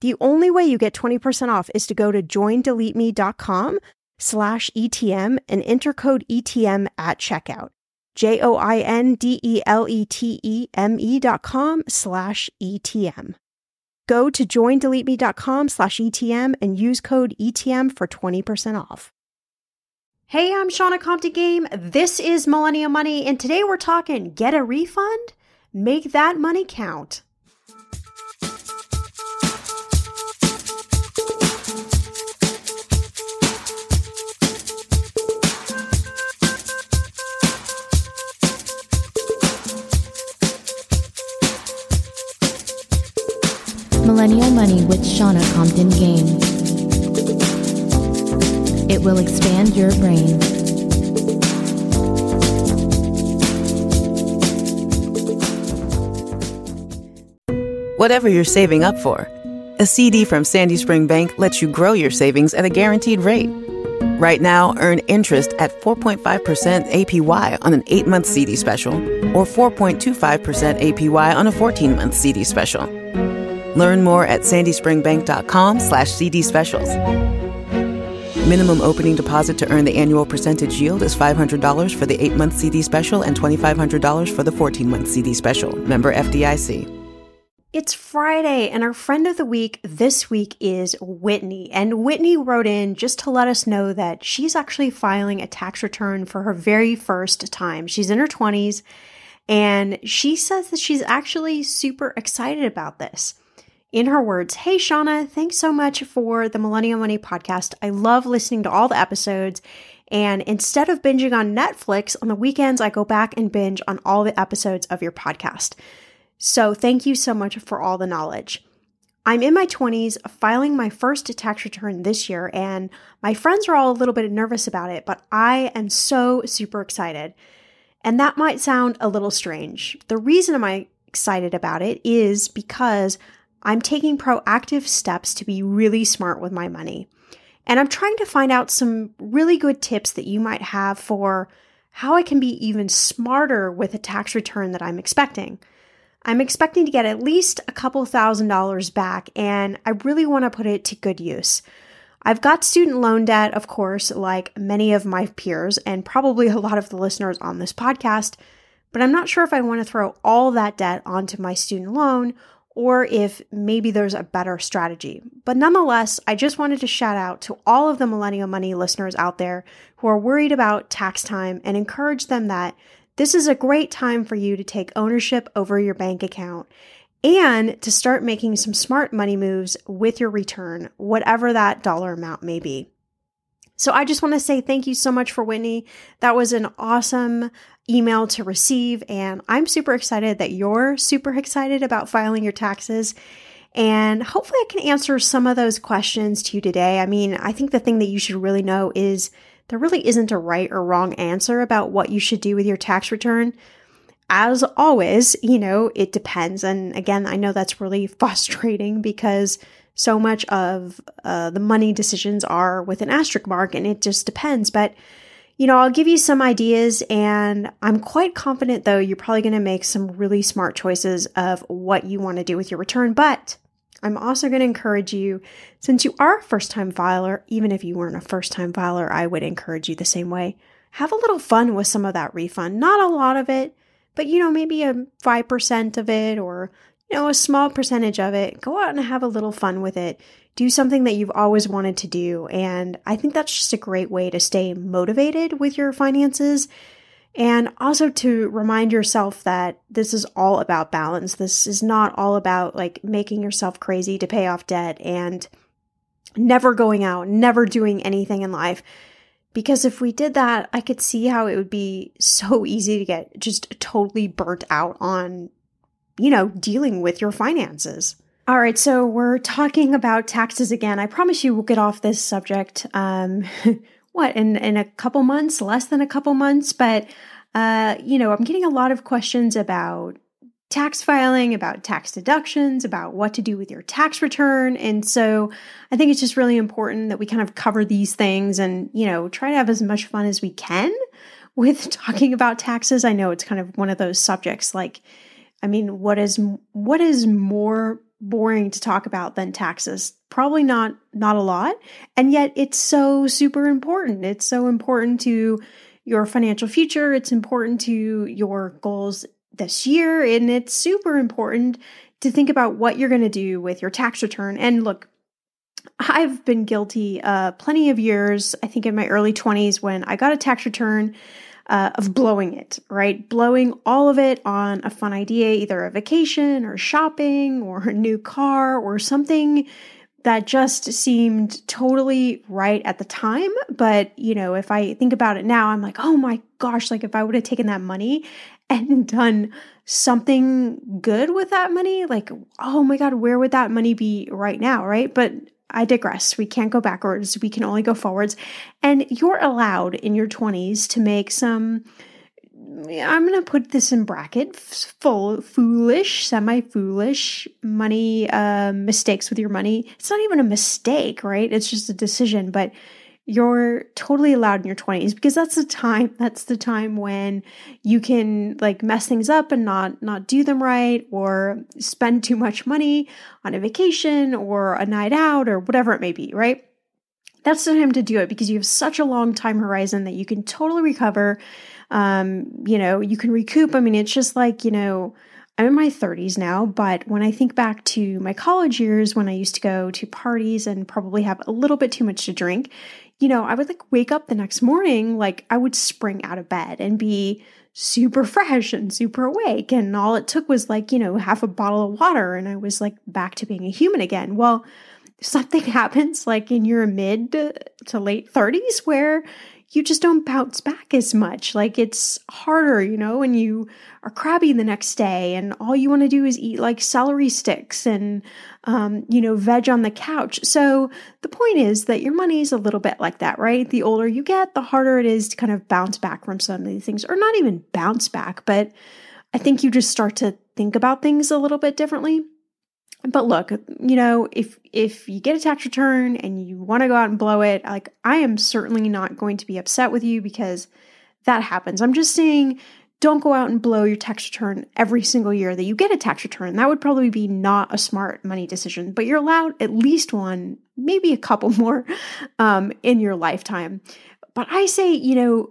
The only way you get 20% off is to go to joindeleteme.com slash ETM and enter code ETM at checkout. J O I N D E L E T E M E dot com slash ETM. Go to joindeleteme.com slash ETM and use code ETM for 20% off. Hey, I'm Shannah Compton Game. This is Millennial Money, and today we're talking get a refund? Make that money count. Millennial Money with Shannah Compton Game. It will expand your brain. Whatever you're saving up for, a CD from Sandy Spring Bank lets you grow your savings at a guaranteed rate. Right now, earn interest at 4.5% APY on an 8 month CD special or 4.25% APY on a 14 month CD special. Learn more at sandyspringbank.com slash CD specials. Minimum opening deposit to earn the annual percentage yield is $500 for the 8-month CD special and $2,500 for the 14-month CD special. Member FDIC. It's Friday, and our friend of the week this week is Whitney. And Whitney wrote in just to let us know that she's actually filing a tax return for her very first time. She's in her 20s And she says that she's actually super excited about this. In her words, Hey, Shannah, thanks so much for the Millennial Money podcast. I love listening to all the episodes. And instead of binging on Netflix on the weekends, I go back and binge on all the episodes of your podcast. So thank you so much for all the knowledge. I'm in my 20s, filing my first tax return this year, and my friends are all a little bit nervous about it, but I am so super excited. And that might sound a little strange. The reason I'm excited about it is because I'm taking proactive steps to be really smart with my money. And I'm trying to find out some really good tips that you might have for how I can be even smarter with a tax return that I'm expecting. I'm expecting to get at least a couple thousand dollars back, and I really want to put it to good use. I've got student loan debt, of course, like many of my peers, and probably a lot of the listeners on this podcast, but I'm not sure if I want to throw all that debt onto my student loan or if maybe there's a better strategy. But nonetheless, I just wanted to shout out to all of the Millennial Money listeners out there who are worried about tax time and encourage them that this is a great time for you to take ownership over your bank account and to start making some smart money moves with your return, whatever that dollar amount may be. So I just want to say thank you so much for Whitney. That was an awesome email to receive, and I'm super excited that you're super excited about filing your taxes. And hopefully, I can answer some of those questions to you today. I mean, I think the thing that you should really know is there really isn't a right or wrong answer about what you should do with your tax return. As always, you know, it depends. And again, I know that's really frustrating because so much of uh, the money decisions are with an asterisk mark and it just depends. But, you know, I'll give you some ideas and I'm quite confident though you're probably going to make some really smart choices of what you want to do with your return. But I'm also going to encourage you, since you are a first time filer, even if you weren't a first time filer, I would encourage you the same way. Have a little fun with some of that refund. Not a lot of it, but you know, maybe a 5% of it or, you know, a small percentage of it. Go out and have a little fun with it. Do something that you've always wanted to do. And I think that's just a great way to stay motivated with your finances and also to remind yourself that this is all about balance. This is not all about like making yourself crazy to pay off debt and never going out, never doing anything in life. Because if we did that, I could see how it would be so easy to get just totally burnt out on, you know, dealing with your finances. All right, so we're talking about taxes again. I promise you we'll get off this subject. Um, what in in a couple months, less than a couple months, but uh, you know, I'm getting a lot of questions about tax filing, about tax deductions, about what to do with your tax return. And so I think it's just really important that we kind of cover these things and, you know, try to have as much fun as we can with talking about taxes. I know it's kind of one of those subjects like I mean, what is what is more boring to talk about than taxes? Probably not not a lot. And yet it's so super important. It's so important to your financial future. It's important to your goals this year. And it's super important to think about what you're going to do with your tax return. And look I've been guilty uh, plenty of years, I think in my early 20s, when I got a tax return uh, of blowing it, right? Blowing all of it on a fun idea, either a vacation or shopping or a new car or something that just seemed totally right at the time. But, you know, if I think about it now, I'm like, oh my gosh, like if I would have taken that money and done something good with that money, like, oh my God, where would that money be right now, right? But I digress. We can't go backwards. We can only go forwards. And you're allowed in your 20s to make some I'm going to put this in bracket full foolish, semi foolish money uh, mistakes with your money. It's not even a mistake, right? It's just a decision, but you're totally allowed in your 20s because that's the time that's the time when you can like mess things up and not not do them right or spend too much money on a vacation or a night out or whatever it may be right? That's the time to do it because you have such a long time horizon that you can totally recover. Um you know you can recoup. I mean it's just like you know I'm in my 30s now, but when I think back to my college years when I used to go to parties and probably have a little bit too much to drink, you know, I would like wake up the next morning, like I would spring out of bed and be super fresh and super awake. And all it took was like, you know, half a bottle of water and I was like back to being a human again. Well, something happens like in your mid to late 30s where you just don't bounce back as much. Like it's harder, you know, when you are crabby the next day and all you want to do is eat like celery sticks and, um, you know, veg on the couch. So the point is that your money is a little bit like that, right? The older you get, the harder it is to kind of bounce back from some of these things, or not even bounce back, but I think you just start to think about things a little bit differently. But look, you know, if if you get a tax return and you want to go out and blow it, like I am certainly not going to be upset with you because that happens. I'm just saying don't go out and blow your tax return every single year that you get a tax return. That would probably be not a smart money decision, but you're allowed at least one, maybe a couple more um, in your lifetime. But I say, you know,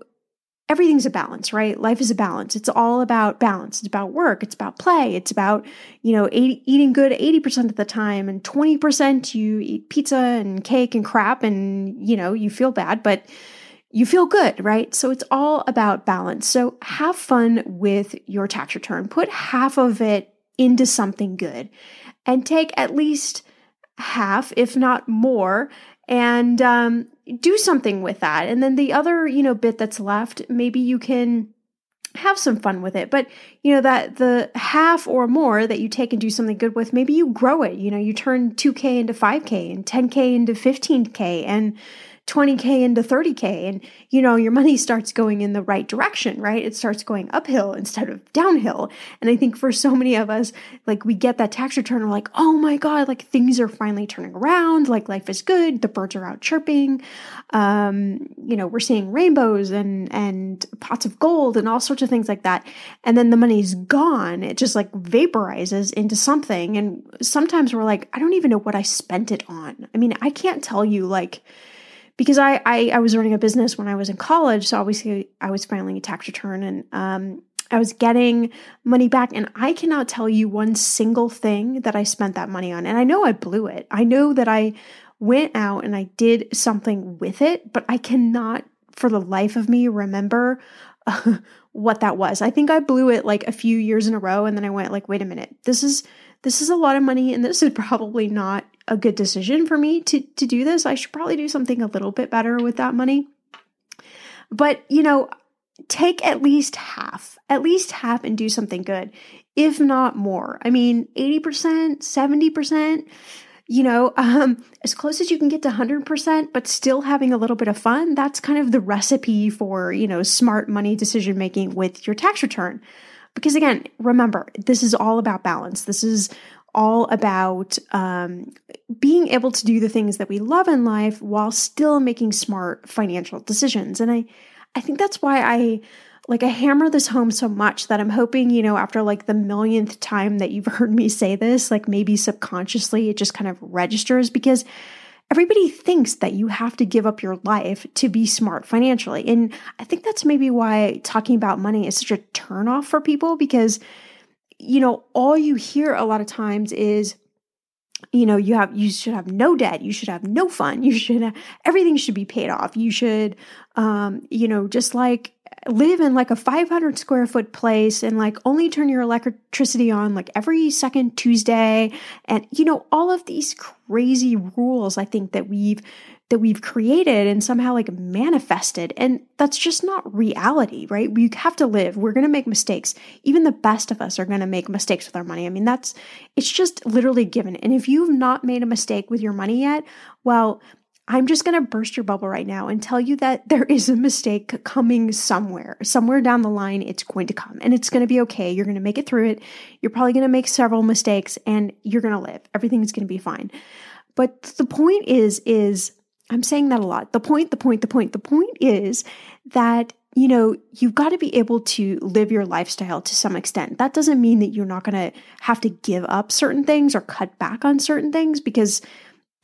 everything's a balance, right? Life is a balance. It's all about balance. It's about work. It's about play. It's about, you know, 80, eating good 80% of the time and 20% you eat pizza and cake and crap and, you know, you feel bad, but you feel good, right? So it's all about balance. So have fun with your tax return. Put half of it into something good and take at least half, if not more, and um, do something with that. And then the other, you know, bit that's left, maybe you can have some fun with it. But, you know, that the half or more that you take and do something good with, maybe you grow it. You know, you turn 2K into 5K and 10K into 15K and 20K into 30K and, you know, your money starts going in the right direction, right? It starts going uphill instead of downhill. And I think for so many of us, like we get that tax return, we're like, oh my God, like things are finally turning around, like life is good, the birds are out chirping. Um, you know, we're seeing rainbows and and pots of gold and all sorts of things like that. And then the money's gone. It just like vaporizes into something. And sometimes we're like, I don't even know what I spent it on. I mean, I can't tell you like because I, I, I was running a business when I was in college, so obviously I was filing a tax return and um, I was getting money back, and I cannot tell you one single thing that I spent that money on. And I know I blew it. I know that I went out and I did something with it, but I cannot, for the life of me, remember. What that was. I think I blew it like a few years in a row and then I went like wait a minute. This is this is a lot of money and this is probably not a good decision for me to to do this. I should probably do something a little bit better with that money. But, you know, take at least half, at least half and do something good, if not more. I mean, 80%, 70%, you know, um, as close as you can get to 100%, but still having a little bit of fun. That's kind of the recipe for, you know, smart money decision making with your tax return. Because again, remember, this is all about balance. This is all about um, being able to do the things that we love in life while still making smart financial decisions. And I, I think that's why I like I hammer this home so much that I'm hoping, you know, after like the millionth time that you've heard me say this, like maybe subconsciously it just kind of registers because everybody thinks that you have to give up your life to be smart financially. And I think that's maybe why talking about money is such a turnoff for people because you know, all you hear a lot of times is, you know, you have you should have no debt, you should have no fun, you should have, everything should be paid off. You should, um, you know, just like live in like a 500 square foot place and like only turn your electricity on like every second Tuesday. And, you know, all of these crazy rules I think that we've that we've created and somehow like manifested. And that's just not reality, right? We have to live. We're going to make mistakes. Even the best of us are going to make mistakes with our money. I mean, that's, it's just literally given. And if you've not made a mistake with your money yet, well, I'm just going to burst your bubble right now and tell you that there is a mistake coming somewhere. Somewhere down the line, it's going to come and it's going to be okay. You're going to make it through it. You're probably going to make several mistakes and you're going to live. Everything's going to be fine. But the point is, is I'm saying that a lot. The point, the point, the point, the point is that, you know, you've got to be able to live your lifestyle to some extent. That doesn't mean that you're not going to have to give up certain things or cut back on certain things because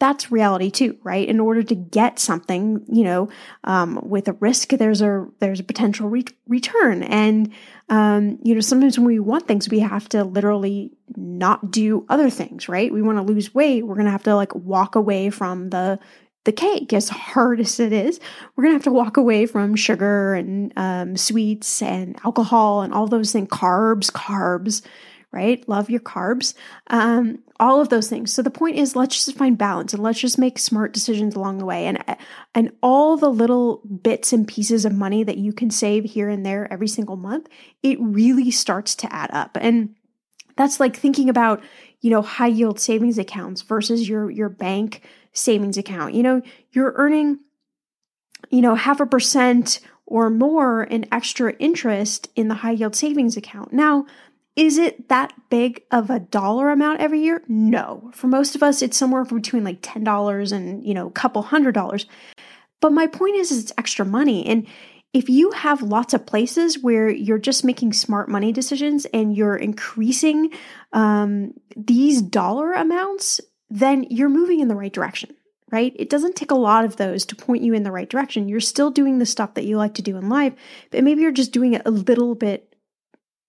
that's reality too, right? In order to get something, you know, um, with a risk, there's a there's a potential re- return, and um, you know, sometimes when we want things, we have to literally not do other things, right? We want to lose weight, we're gonna have to like walk away from the the cake, as hard as it is. We're to have to walk away from sugar and um, sweets and alcohol and all those things, carbs, carbs, right? Love your carbs, um, all of those things. So the point is, let's just find balance and let's just make smart decisions along the way. And and all the little bits and pieces of money that you can save here and there every single month, it really starts to add up. And that's like thinking about, you know, high yield savings accounts versus your your bank savings account. You know, you're earning, you know, half a percent or more in extra interest in the high yield savings account. Now, is it that big of a dollar amount every year? No. For most of us, it's somewhere between like $10 and, you know, a couple hundred dollars. But my point is, is it's extra money. And if you have lots of places where you're just making smart money decisions and you're increasing um, these dollar amounts, then you're moving in the right direction, right? It doesn't take a lot of those to point you in the right direction. You're still doing the stuff that you like to do in life, but maybe you're just doing it a little bit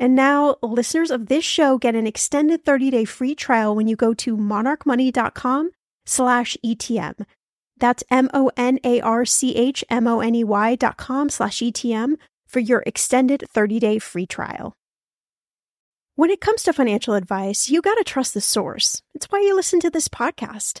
And now listeners of this show get an extended 30-day free trial when you go to monarchmoney.com slash ETM. That's M-O-N-A-R-C-H-M-O-N-E-Y dot com slash ETM for your extended 30-day free trial. When it comes to financial advice, you got to trust the source. It's why you listen to this podcast.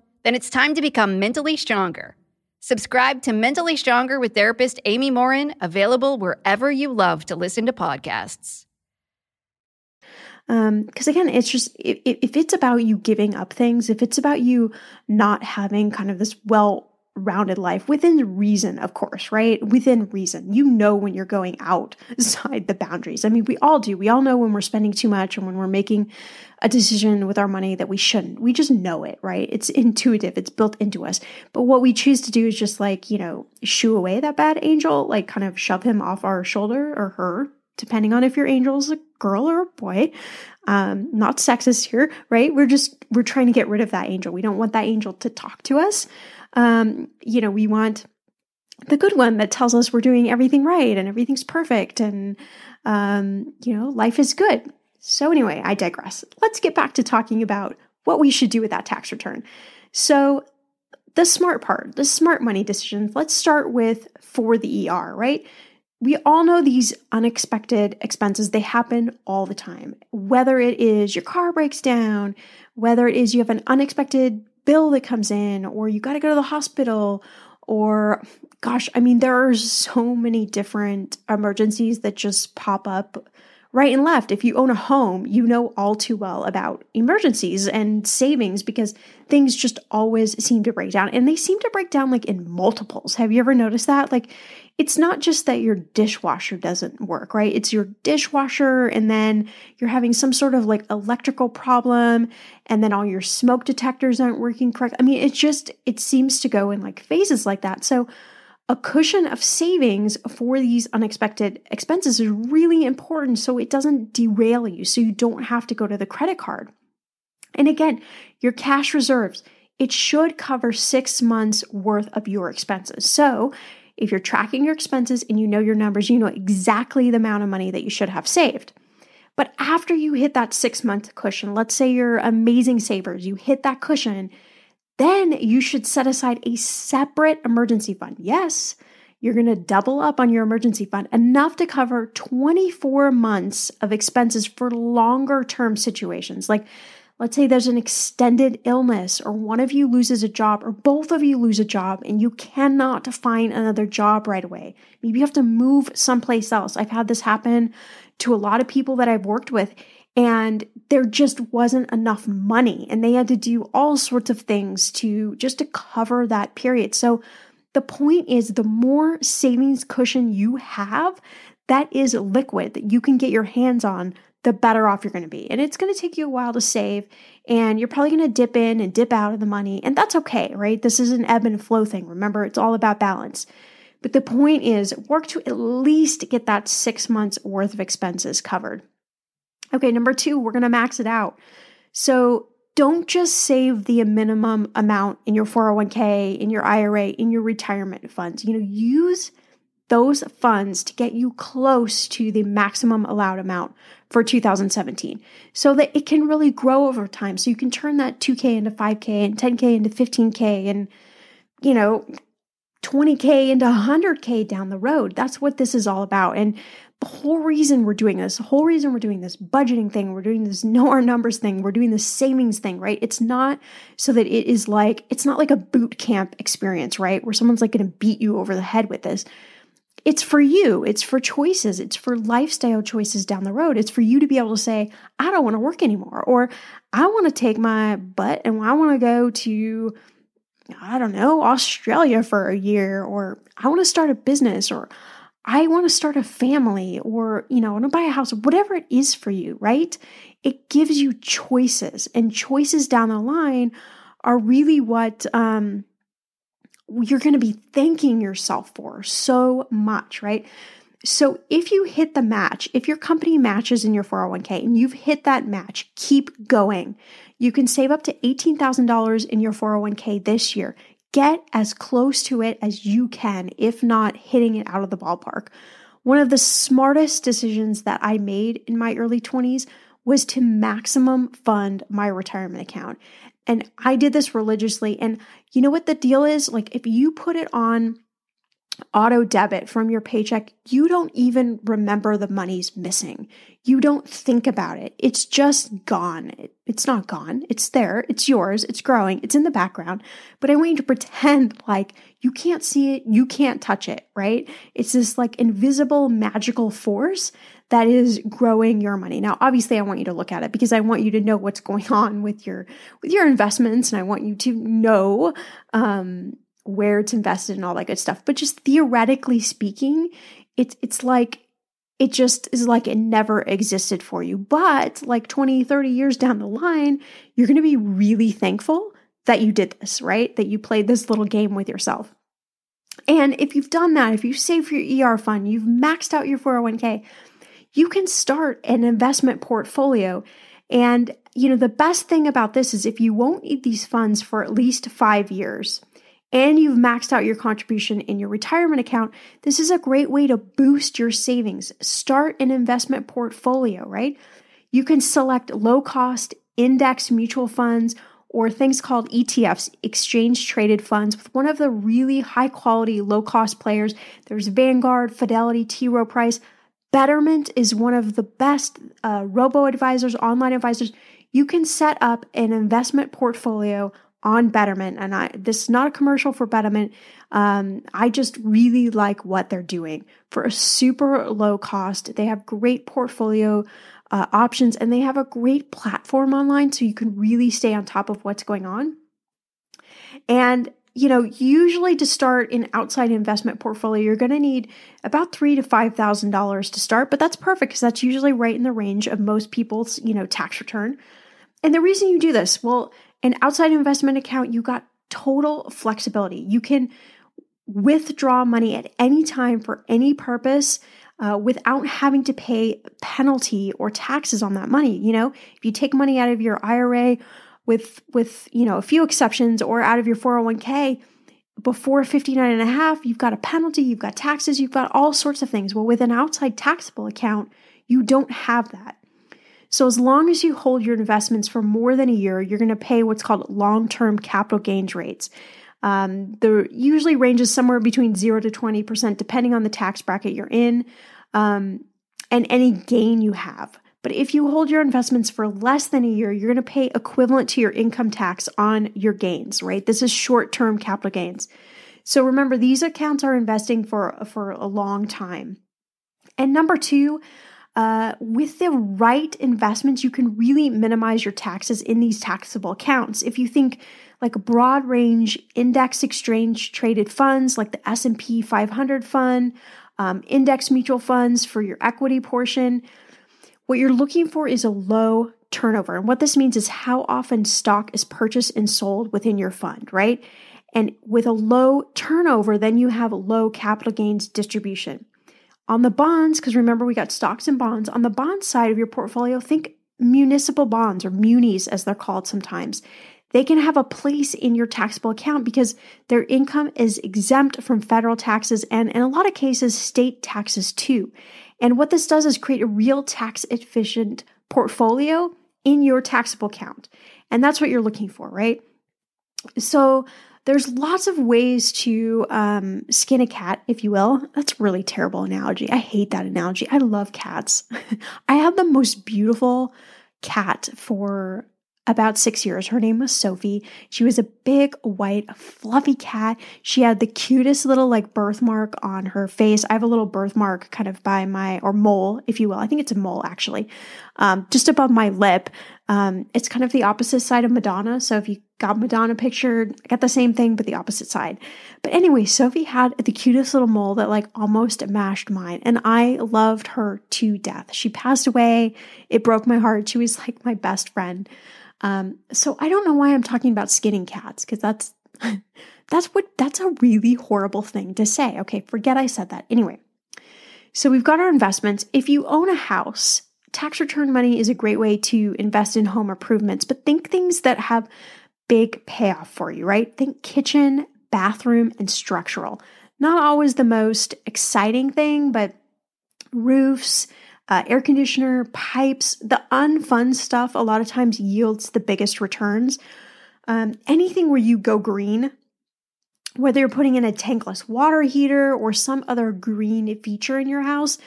Then it's time to become mentally stronger. Subscribe to Mentally Stronger with therapist Amy Morin, available wherever you love to listen to podcasts. Because um, again, it's just if, if it's about you giving up things, if it's about you not having kind of this well rounded life within reason, of course, right? Within reason. You know when you're going outside the boundaries. I mean, we all do. We all know when we're spending too much and when we're making a decision with our money that we shouldn't. We just know it, right? It's intuitive, it's built into us. But what we choose to do is just like, you know, shoo away that bad angel, like kind of shove him off our shoulder or her, depending on if your angel's a girl or a boy. Um, not sexist here, right? We're just, we're trying to get rid of that angel. We don't want that angel to talk to us. Um, you know, we want the good one that tells us we're doing everything right and everything's perfect and, um, you know, life is good. So, anyway, I digress. Let's get back to talking about what we should do with that tax return. So, the smart part, the smart money decisions, let's start with for the ER, right? We all know these unexpected expenses, they happen all the time. Whether it is your car breaks down, whether it is you have an unexpected bill that comes in, or you got to go to the hospital, or gosh, I mean, there are so many different emergencies that just pop up right and left. If you own a home, you know all too well about emergencies and savings because things just always seem to break down and they seem to break down like in multiples. Have you ever noticed that? Like, it's not just that your dishwasher doesn't work, right? It's your dishwasher, and then you're having some sort of like electrical problem, and then all your smoke detectors aren't working correct. I mean, it just, it seems to go in like phases like that. So, a cushion of savings for these unexpected expenses is really important so it doesn't derail you, so you don't have to go to the credit card. And again, your cash reserves, it should cover six months worth of your expenses. So if you're tracking your expenses and you know your numbers, you know exactly the amount of money that you should have saved. But after you hit that six month cushion, let's say you're amazing savers, you hit that cushion, then you should set aside a separate emergency fund. Yes, you're going to double up on your emergency fund, enough to cover 24 months of expenses for longer term situations. Like, let's say there's an extended illness, or one of you loses a job, or both of you lose a job, and you cannot find another job right away. Maybe you have to move someplace else. I've had this happen to a lot of people that I've worked with and there just wasn't enough money and they had to do all sorts of things to just to cover that period. So the point is the more savings cushion you have that is liquid that you can get your hands on the better off you're going to be. And it's going to take you a while to save and you're probably going to dip in and dip out of the money and that's okay right? This is an ebb and flow thing. Remember it's all about balance. But the point is work to at least get that six months worth of expenses covered Okay, number two, we're going to max it out. So don't just save the minimum amount in your 401k, in your IRA, in your retirement funds. You know, use those funds to get you close to the maximum allowed amount for 2017 so that it can really grow over time. So you can turn that 2K into 5K and 10K into 15K and, you know, 20K into 100K down the road. That's what this is all about. And the whole reason we're doing this, the whole reason we're doing this budgeting thing, we're doing this know our numbers thing, we're doing this savings thing, right? It's not so that it is like, it's not like a boot camp experience, right? Where someone's like going to beat you over the head with this. It's for you. It's for choices. It's for lifestyle choices down the road. It's for you to be able to say, I don't want to work anymore, or I want to take my butt and I want to go to, I don't know, Australia for a year, or I want to start a business, or I want to start a family, or, you know, I want to buy a house, whatever it is for you, right? It gives you choices, and choices down the line are really what, um, you're going to be thanking yourself for so much, right? So if you hit the match, if your company matches in your 401k and you've hit that match, keep going. You can save up to $18,000 in your 401k this year. Get as close to it as you can, if not hitting it out of the ballpark. One of the smartest decisions that I made in my early 20s was to maximum fund my retirement account. And I did this religiously. And you know what the deal is? Like, if you put it on auto debit from your paycheck, you don't even remember the money's missing. You don't think about it. It's just gone. It's not gone. It's there. It's yours. It's growing. It's in the background. But I want you to pretend like you can't see it. You can't touch it, right? It's this like invisible magical force that is growing your money. Now, obviously, I want you to look at it because I want you to know what's going on with your with your investments, and I want you to know um, where it's invested and all that good stuff. But just theoretically speaking, it's it's like it just is like it never existed for you. But like 20, 30 years down the line, you're going to be really thankful that you did this, right? That you played this little game with yourself. And if you've done that, if you save for your ER fund, you've maxed out your 401k, you can start an investment portfolio. And, you know, the best thing about this is if you won't need these funds for at least five years, and you've maxed out your contribution in your retirement account, this is a great way to boost your savings. Start an investment portfolio, right? You can select low cost index mutual funds or things called ETFs, exchange traded funds, with one of the really high quality, low cost players. There's Vanguard, Fidelity, T. Rowe Price. Betterment is one of the best uh, robo advisors, online advisors. You can set up an investment portfolio on Betterment, and I this is not a commercial for Betterment. Um, I just really like what they're doing for a super low cost. They have great portfolio uh, options, and they have a great platform online, so you can really stay on top of what's going on. And you know, usually to start an outside investment portfolio, you're going to need about three to five thousand dollars to start, but that's perfect because that's usually right in the range of most people's, you know, tax return. And the reason you do this, well, an outside investment account, you got total flexibility. You can withdraw money at any time for any purpose. Uh, without having to pay penalty or taxes on that money. You know, if you take money out of your IRA with with you know a few exceptions or out of your 401k before 59 and a half you've got a penalty you've got taxes you've got all sorts of things well with an outside taxable account you don't have that so as long as you hold your investments for more than a year you're going to pay what's called long-term capital gains rates um, the usually ranges somewhere between 0 to 20% depending on the tax bracket you're in um, and any gain you have but if you hold your investments for less than a year, you're going to pay equivalent to your income tax on your gains, right? This is short term capital gains. So remember, these accounts are investing for, for a long time. And number two, uh, with the right investments, you can really minimize your taxes in these taxable accounts. If you think like broad range index exchange traded funds, like the S&P 500 fund, um, index mutual funds for your equity portion, what you're looking for is a low turnover. And what this means is how often stock is purchased and sold within your fund, right? And with a low turnover, then you have low capital gains distribution. On the bonds, because remember we got stocks and bonds, on the bond side of your portfolio, think municipal bonds or munis as they're called sometimes. they can have a place in your taxable account because their income is exempt from federal taxes and in a lot of cases, state taxes too. And what this does is create a real tax efficient portfolio in your taxable account. And that's what you're looking for, right? So there's lots of ways to um, skin a cat, if you will. That's really terrible analogy. I hate that analogy. I love cats. I have the most beautiful cat for about six years. Her name was Sophie. She was a big, white, fluffy cat. She had the cutest little like birthmark on her face. I have a little birthmark kind of by my, or mole, if you will. I think it's a mole actually, um, just above my lip. Um, it's kind of the opposite side of Madonna. So if you got Madonna pictured, I got the same thing, but the opposite side. But anyway, Sophie had the cutest little mole that like almost mashed mine. And I loved her to death. She passed away. It broke my heart. She was like my best friend. Um, so I don't know why I'm talking about skinning cats because that's that's what that's a really horrible thing to say. Okay, forget I said that. Anyway, so we've got our investments. If you own a house, tax return money is a great way to invest in home improvements, but think things that have big payoff for you, right? Think kitchen, bathroom, and structural. Not always the most exciting thing, but roofs, uh, air conditioner, pipes, the unfun stuff a lot of times yields the biggest returns. Um, anything where you go green, whether you're putting in a tankless water heater or some other green feature in your house,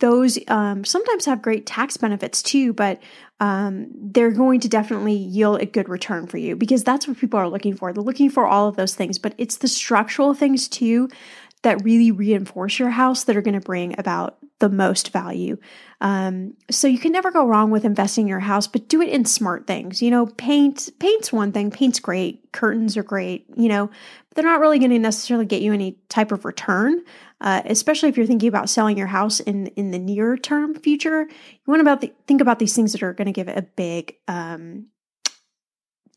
those um, sometimes have great tax benefits too, but um, they're going to definitely yield a good return for you because that's what people are looking for. They're looking for all of those things, but it's the structural things too that really reinforce your house that are going to bring about the most value. Um, so you can never go wrong with investing in your house, but do it in smart things. You know, paint, paint's one thing. Paint's great. Curtains are great. You know, but they're not really going to necessarily get you any type of return. Uh, especially if you're thinking about selling your house in in the near term future, you want about the, think about these things that are going to give it a big um,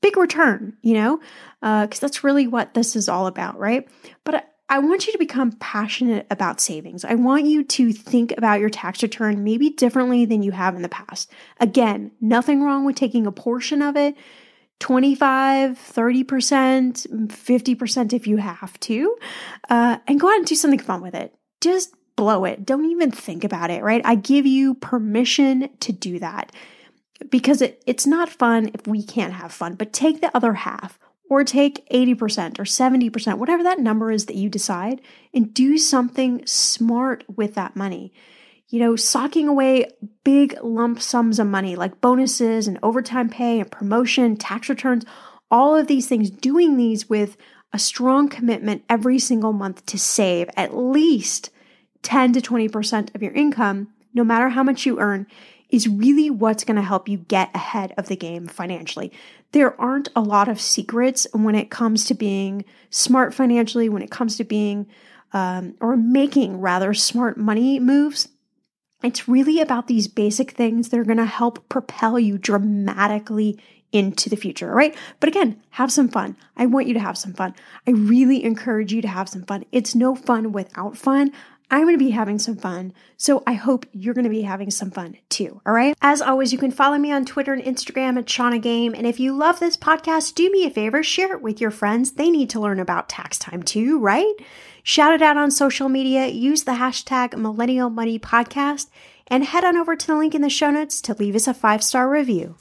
big return. You know, because uh, that's really what this is all about, right? But I want you to become passionate about savings. I want you to think about your tax return maybe differently than you have in the past. Again, nothing wrong with taking a portion of it 25, 30%, 50% if you have to, uh, and go out and do something fun with it. Just blow it. Don't even think about it, right? I give you permission to do that because it, it's not fun if we can't have fun, but take the other half or take 80% or 70%, whatever that number is that you decide, and do something smart with that money. You know, socking away big lump sums of money like bonuses and overtime pay and promotion, tax returns, all of these things, doing these with a strong commitment every single month to save at least 10 to 20% of your income, no matter how much you earn, is really what's going to help you get ahead of the game financially. There aren't a lot of secrets when it comes to being smart financially, when it comes to being um, or making rather smart money moves. It's really about these basic things that are going to help propel you dramatically into the future, right? But again, have some fun. I want you to have some fun. I really encourage you to have some fun. It's no fun without fun. I'm going to be having some fun. So I hope you're going to be having some fun too. All right. As always, you can follow me on Twitter and Instagram at Shannah Game. And if you love this podcast, do me a favor, share it with your friends. They need to learn about tax time too, right? Shout it out on social media, use the hashtag Millennial Money Podcast, and head on over to the link in the show notes to leave us a five star review.